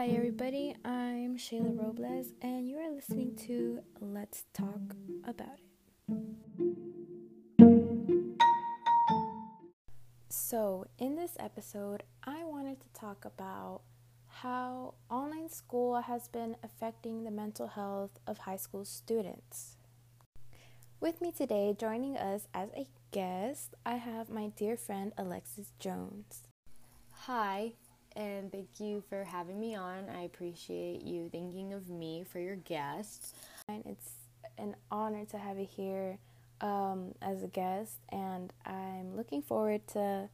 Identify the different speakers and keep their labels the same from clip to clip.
Speaker 1: Hi, everybody. I'm Shayla Robles, and you are listening to Let's Talk About It. So, in this episode, I wanted to talk about how online school has been affecting the mental health of high school students. With me today, joining us as a guest, I have my dear friend Alexis Jones.
Speaker 2: Hi, and thank you for having me on. I appreciate you thinking of me for your guest.
Speaker 1: And it's an honor to have you here um, as a guest, and I'm looking forward to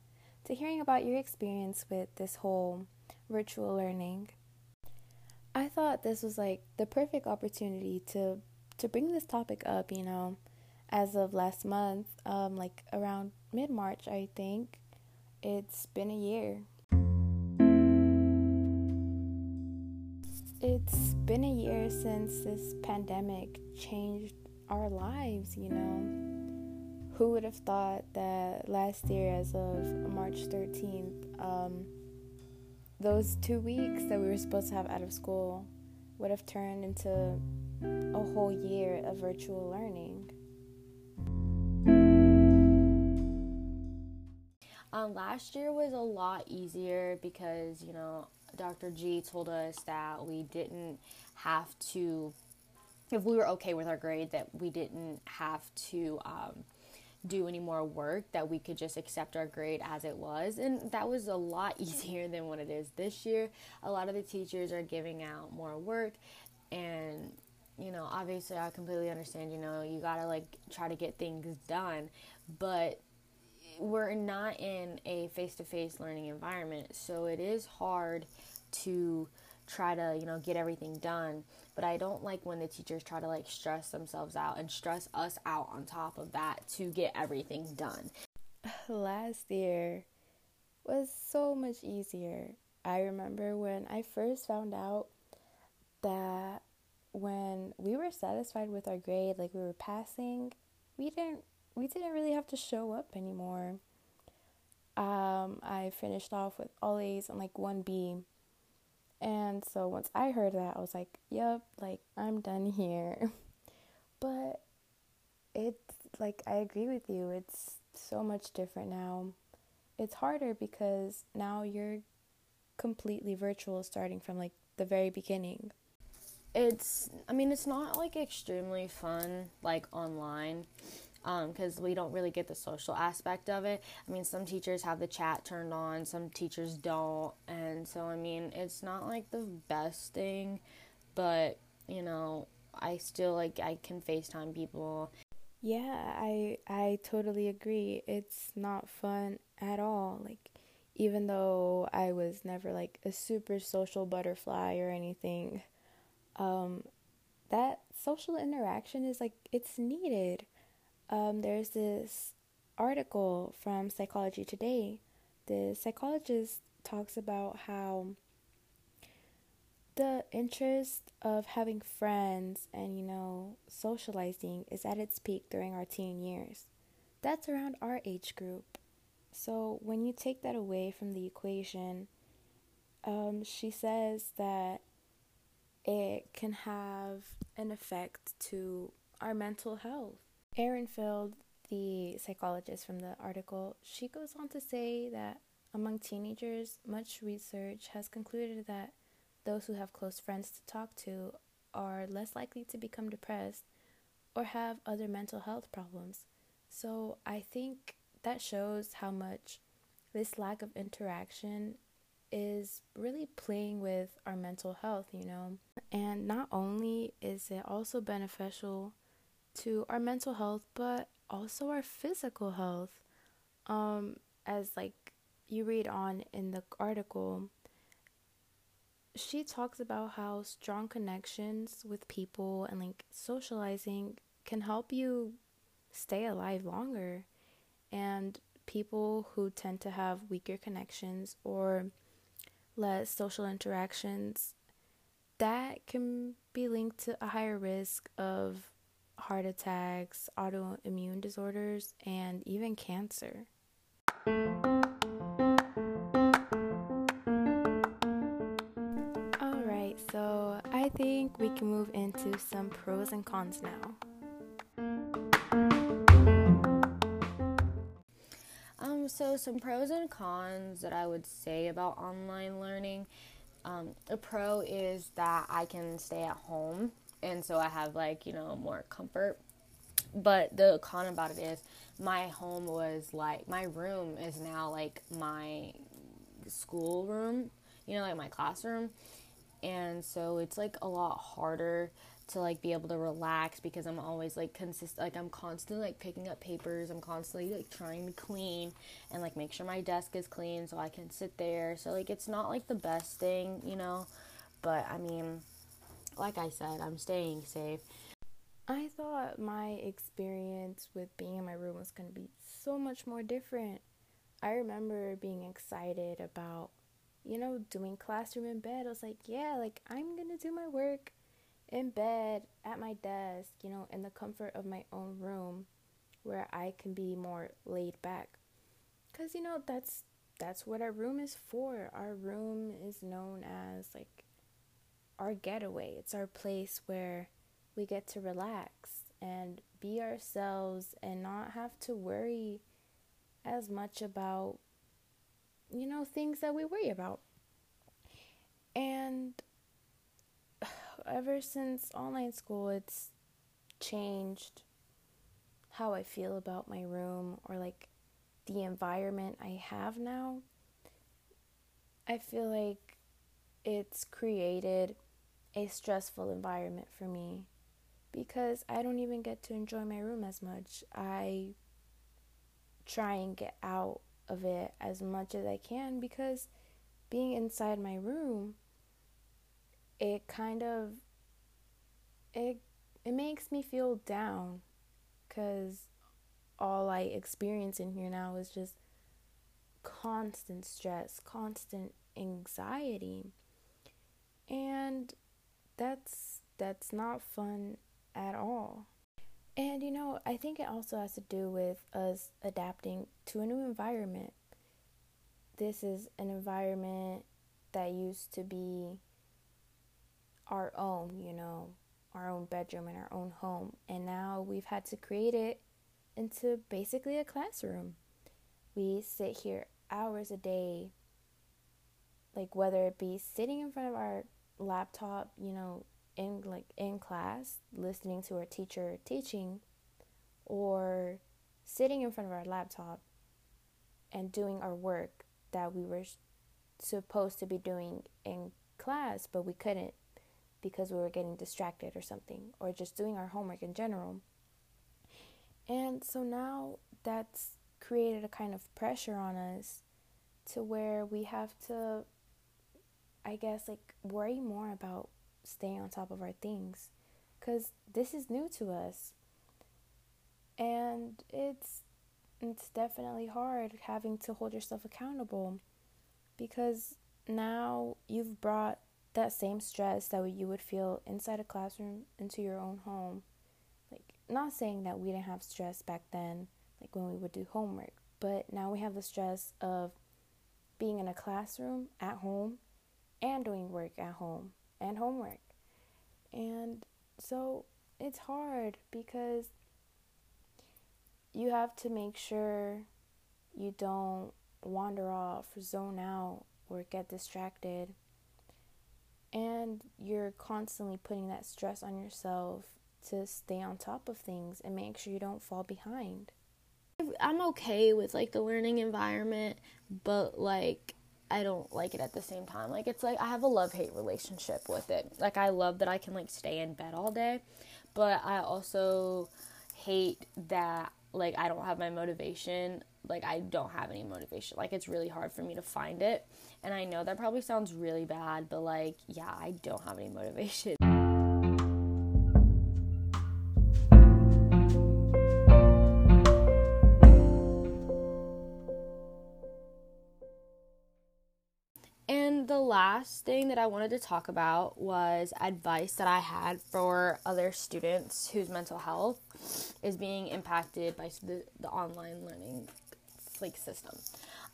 Speaker 1: to hearing about your experience with this whole virtual learning. I thought this was like the perfect opportunity to to bring this topic up. You know, as of last month, um, like around mid March, I think it's been a year It's been a year since this pandemic changed our lives, you know. Who would have thought that last year, as of March 13th, um, those two weeks that we were supposed to have out of school would have turned into a whole year of virtual learning?
Speaker 2: Um, last year was a lot easier because, you know, Dr. G told us that we didn't have to, if we were okay with our grade, that we didn't have to um, do any more work, that we could just accept our grade as it was. And that was a lot easier than what it is this year. A lot of the teachers are giving out more work and you know, obviously I completely understand, you know, you got to like try to get things done, but we're not in a face-to-face learning environment. So it is hard to try to, you know, get everything done. But I don't like when the teachers try to like stress themselves out and stress us out on top of that to get everything done.
Speaker 1: Last year was so much easier. I remember when I first found out that when we were satisfied with our grade, like we were passing, we didn't we didn't really have to show up anymore. Um, I finished off with all A's and like one B and so once I heard that, I was like, yep, like I'm done here. but it's like, I agree with you. It's so much different now. It's harder because now you're completely virtual starting from like the very beginning.
Speaker 2: It's, I mean, it's not like extremely fun like online because um, we don't really get the social aspect of it. I mean, some teachers have the chat turned on, some teachers don't, and so I mean, it's not like the best thing, but you know, I still like I can FaceTime people.
Speaker 1: Yeah, I I totally agree. It's not fun at all. Like even though I was never like a super social butterfly or anything, um that social interaction is like it's needed um, there's this article from Psychology Today. The psychologist talks about how the interest of having friends and, you know, socializing is at its peak during our teen years. That's around our age group. So when you take that away from the equation, um, she says that it can have an effect to our mental health. Ehrenfeld, the psychologist from the article, she goes on to say that among teenagers, much research has concluded that those who have close friends to talk to are less likely to become depressed or have other mental health problems. So I think that shows how much this lack of interaction is really playing with our mental health, you know. And not only is it also beneficial to our mental health, but also our physical health. Um, as like you read on in the article, she talks about how strong connections with people and like socializing can help you stay alive longer. And people who tend to have weaker connections or less social interactions, that can be linked to a higher risk of heart attacks, autoimmune disorders, and even cancer. Alright, so I think we can move into some pros and cons now.
Speaker 2: Um, so some pros and cons that I would say about online learning. Um, a pro is that I can stay at home, and so I have like you know more comfort. But the con about it is my home was like my room is now like my school room, you know, like my classroom. And so it's like a lot harder to like be able to relax because I'm always like consist like I'm constantly like picking up papers. I'm constantly like trying to clean and like make sure my desk is clean so I can sit there. So like it's not like the best thing, you know. But I mean, like I said, I'm staying safe.
Speaker 1: I thought my experience with being in my room was going to be so much more different. I remember being excited about, you know, doing classroom in bed. I was like, yeah, like I'm going to do my work in bed at my desk, you know, in the comfort of my own room where I can be more laid back. Cuz you know, that's that's what our room is for. Our room is known as like our getaway. It's our place where we get to relax and be ourselves and not have to worry as much about you know things that we worry about. And ever since online school, it's changed how I feel about my room or like the environment I have now. I feel like it's created a stressful environment for me because I don't even get to enjoy my room as much. I try and get out of it as much as I can because being inside my room it kind of it it makes me feel down cuz all I experience in here now is just constant stress, constant anxiety. And that's that's not fun at all. And you know, I think it also has to do with us adapting to a new environment. This is an environment that used to be our own, you know, our own bedroom and our own home. And now we've had to create it into basically a classroom. We sit here hours a day, like whether it be sitting in front of our laptop, you know, in like in class, listening to our teacher teaching, or sitting in front of our laptop and doing our work that we were supposed to be doing in class, but we couldn't because we were getting distracted or something, or just doing our homework in general. And so now that's created a kind of pressure on us to where we have to, I guess, like worry more about staying on top of our things because this is new to us. And it's it's definitely hard having to hold yourself accountable because now you've brought that same stress that you would feel inside a classroom into your own home. Like, not saying that we didn't have stress back then, like when we would do homework, but now we have the stress of being in a classroom at home and doing work at home and homework. And so it's hard because you have to make sure you don't wander off, zone out, or get distracted and you're constantly putting that stress on yourself to stay on top of things and make sure you don't fall behind.
Speaker 2: I'm okay with like the learning environment, but like I don't like it at the same time. Like it's like I have a love-hate relationship with it. Like I love that I can like stay in bed all day, but I also hate that like I don't have my motivation. Like I don't have any motivation. Like it's really hard for me to find it. And I know that probably sounds really bad, but like yeah, I don't have any motivation. last thing that I wanted to talk about was advice that I had for other students whose mental health is being impacted by the, the online learning like system.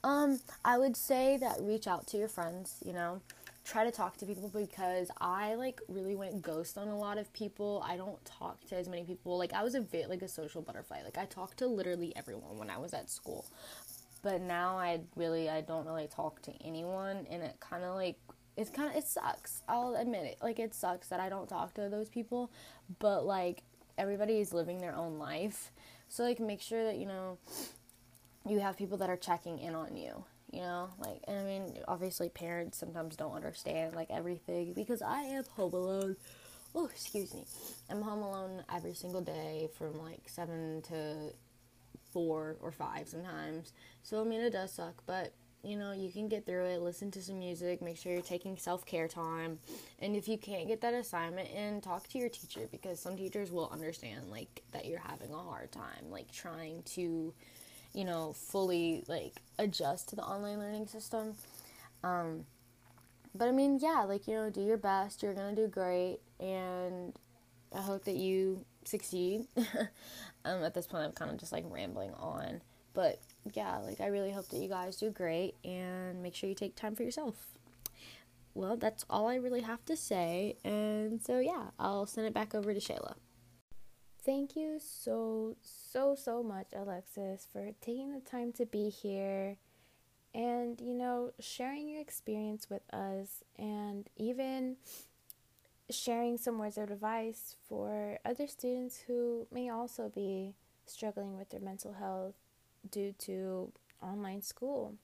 Speaker 2: Um, I would say that reach out to your friends, you know, try to talk to people because I like really went ghost on a lot of people. I don't talk to as many people. Like I was a bit like a social butterfly. Like I talked to literally everyone when I was at school. But now I really I don't really talk to anyone and it kind of like it's kind of it sucks. I'll admit it. Like it sucks that I don't talk to those people, but like everybody is living their own life. So like make sure that you know you have people that are checking in on you you know like and i mean obviously parents sometimes don't understand like everything because i am home alone oh excuse me i'm home alone every single day from like seven to four or five sometimes so i mean it does suck but you know you can get through it listen to some music make sure you're taking self-care time and if you can't get that assignment in talk to your teacher because some teachers will understand like that you're having a hard time like trying to you know, fully like adjust to the online learning system. Um, but I mean, yeah, like, you know, do your best. You're going to do great. And I hope that you succeed. um, at this point, I'm kind of just like rambling on. But yeah, like, I really hope that you guys do great and make sure you take time for yourself. Well, that's all I really have to say. And so, yeah, I'll send it back over to Shayla.
Speaker 1: Thank you so, so, so much, Alexis, for taking the time to be here and, you know, sharing your experience with us and even sharing some words of advice for other students who may also be struggling with their mental health due to online school.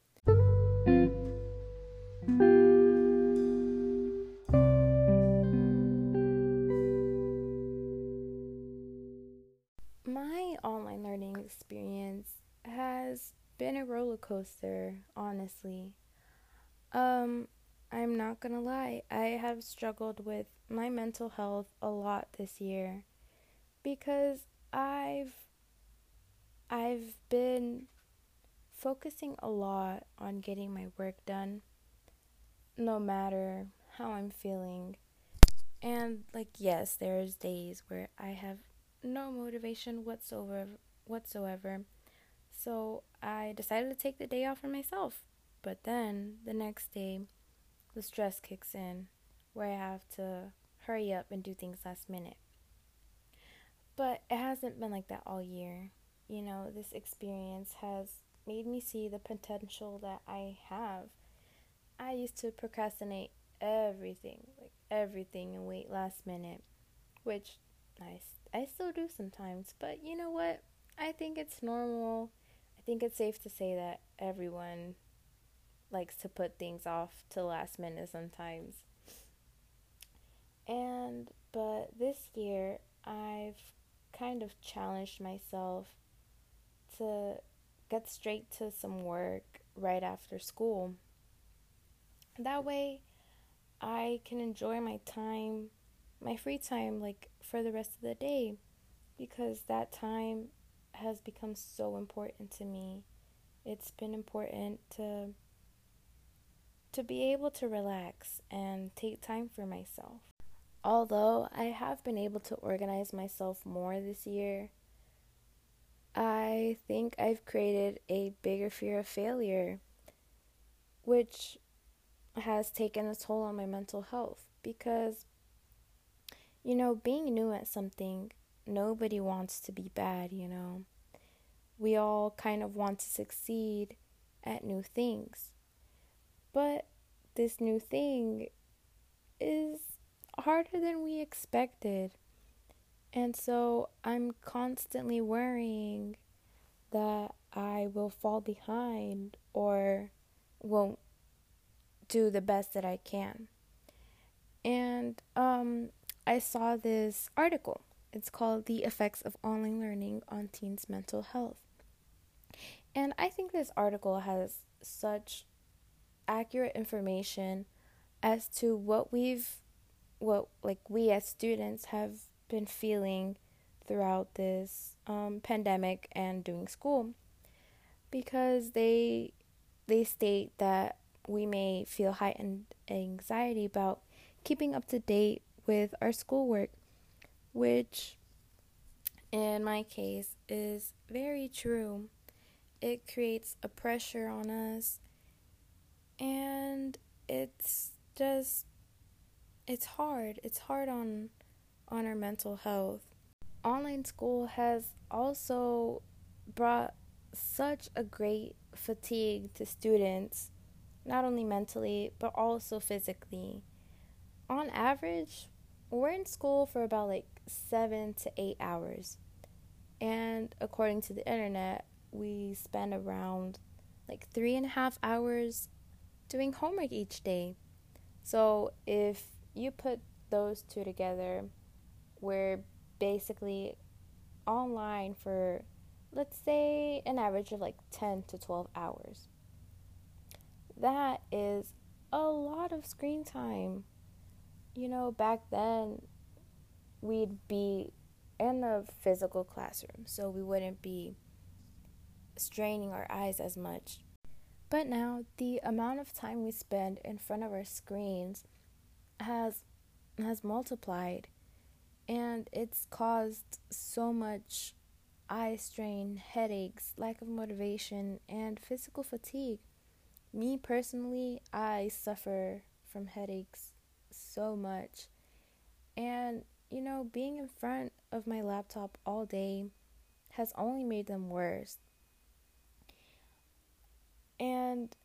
Speaker 1: My online learning experience has been a roller coaster, honestly. Um, I'm not gonna lie, I have struggled with my mental health a lot this year because I've I've been focusing a lot on getting my work done no matter how I'm feeling. And like yes, there's days where I have no motivation whatsoever whatsoever so I decided to take the day off for myself. But then the next day, the stress kicks in where I have to hurry up and do things last minute. But it hasn't been like that all year. You know, this experience has made me see the potential that I have. I used to procrastinate everything, like everything, and wait last minute, which I, I still do sometimes. But you know what? I think it's normal I think it's safe to say that everyone likes to put things off to last minute sometimes. And but this year I've kind of challenged myself to get straight to some work right after school. That way I can enjoy my time, my free time like for the rest of the day because that time has become so important to me. It's been important to to be able to relax and take time for myself. Although I have been able to organize myself more this year, I think I've created a bigger fear of failure, which has taken a toll on my mental health because, you know, being new at something nobody wants to be bad, you know. We all kind of want to succeed at new things. But this new thing is harder than we expected. And so I'm constantly worrying that I will fall behind or won't do the best that I can. And um, I saw this article it's called The Effects of Online Learning on Teens' Mental Health. And I think this article has such accurate information as to what we've what like we as students have been feeling throughout this um, pandemic and doing school because they they state that we may feel heightened anxiety about keeping up to date with our schoolwork which in my case is very true. It creates a pressure on us and it's just it's hard. It's hard on on our mental health. Online school has also brought such a great fatigue to students, not only mentally, but also physically. On average, we're in school for about like seven to eight hours. And according to the internet, we spend around like three and a half hours doing homework each day. So if you put those two together, we're basically online for let's say an average of like 10 to 12 hours. That is a lot of screen time. You know, back then we'd be in a physical classroom, so we wouldn't be straining our eyes as much. But now the amount of time we spend in front of our screens has has multiplied and it's caused so much eye strain, headaches, lack of motivation, and physical fatigue. Me personally, I suffer from headaches so much. And, you know, being in front of my laptop all day has only made them worse. And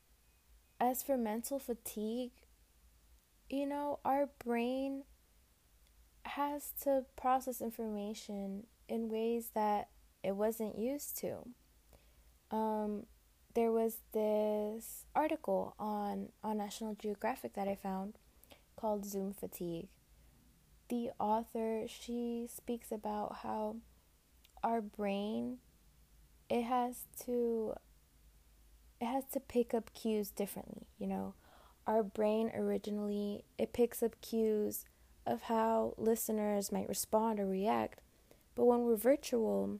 Speaker 1: as for mental fatigue, you know, our brain has to process information in ways that it wasn't used to. Um, there was this article on on National Geographic that I found called Zoom fatigue. The author she speaks about how our brain it has to it has to pick up cues differently, you know. Our brain originally it picks up cues of how listeners might respond or react. But when we're virtual,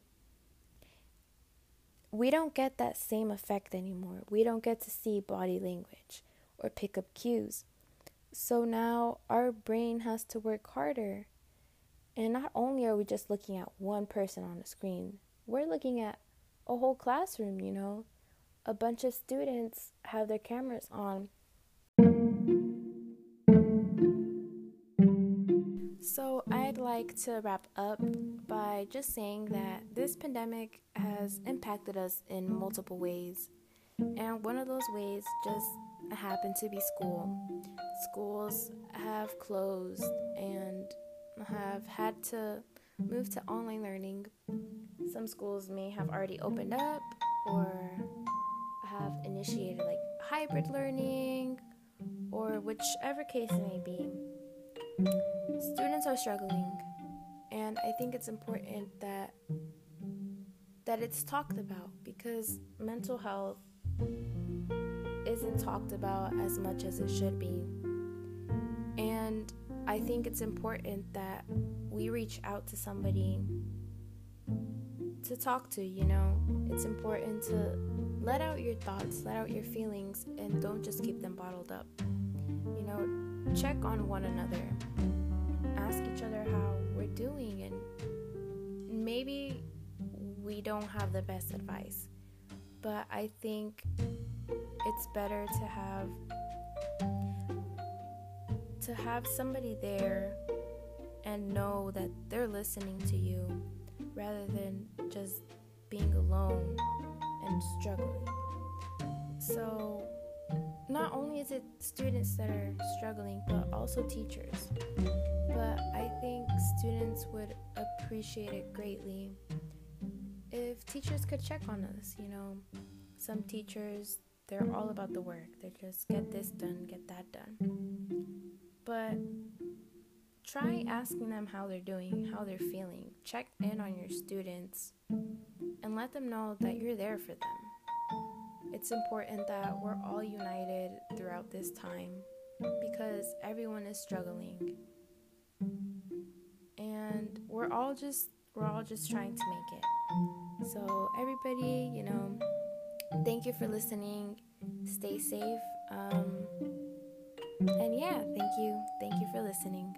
Speaker 1: we don't get that same effect anymore. We don't get to see body language or pick up cues. So now our brain has to work harder. And not only are we just looking at one person on a screen, we're looking at a whole classroom, you know. A bunch of students have their cameras on So, I'd like to wrap up by just saying that this pandemic has impacted us in multiple ways. And one of those ways just happened to be school. Schools have closed and have had to move to online learning. Some schools may have already opened up or have initiated like hybrid learning or whichever case it may be. Students are struggling, and I think it's important that that it's talked about because mental health isn't talked about as much as it should be. And I think it's important that we reach out to somebody to talk to, you know. It's important to let out your thoughts, let out your feelings, and don't just keep them bottled up. You know, check on one another, ask each other how we're doing, and maybe we don't have the best advice, but I think it's better to have to have somebody there and know that they're listening to you rather than just being alone and struggling. So not only is it students that are struggling, but also teachers. But I think students would appreciate it greatly if teachers could check on us. You know, some teachers, they're all about the work, they just get this done, get that done. But try asking them how they're doing, how they're feeling. Check in on your students and let them know that you're there for them it's important that we're all united throughout this time because everyone is struggling. And we're all just we're all just trying to make it. So everybody, you know, thank you for listening. Stay safe. Um, and yeah, thank you. Thank you for listening.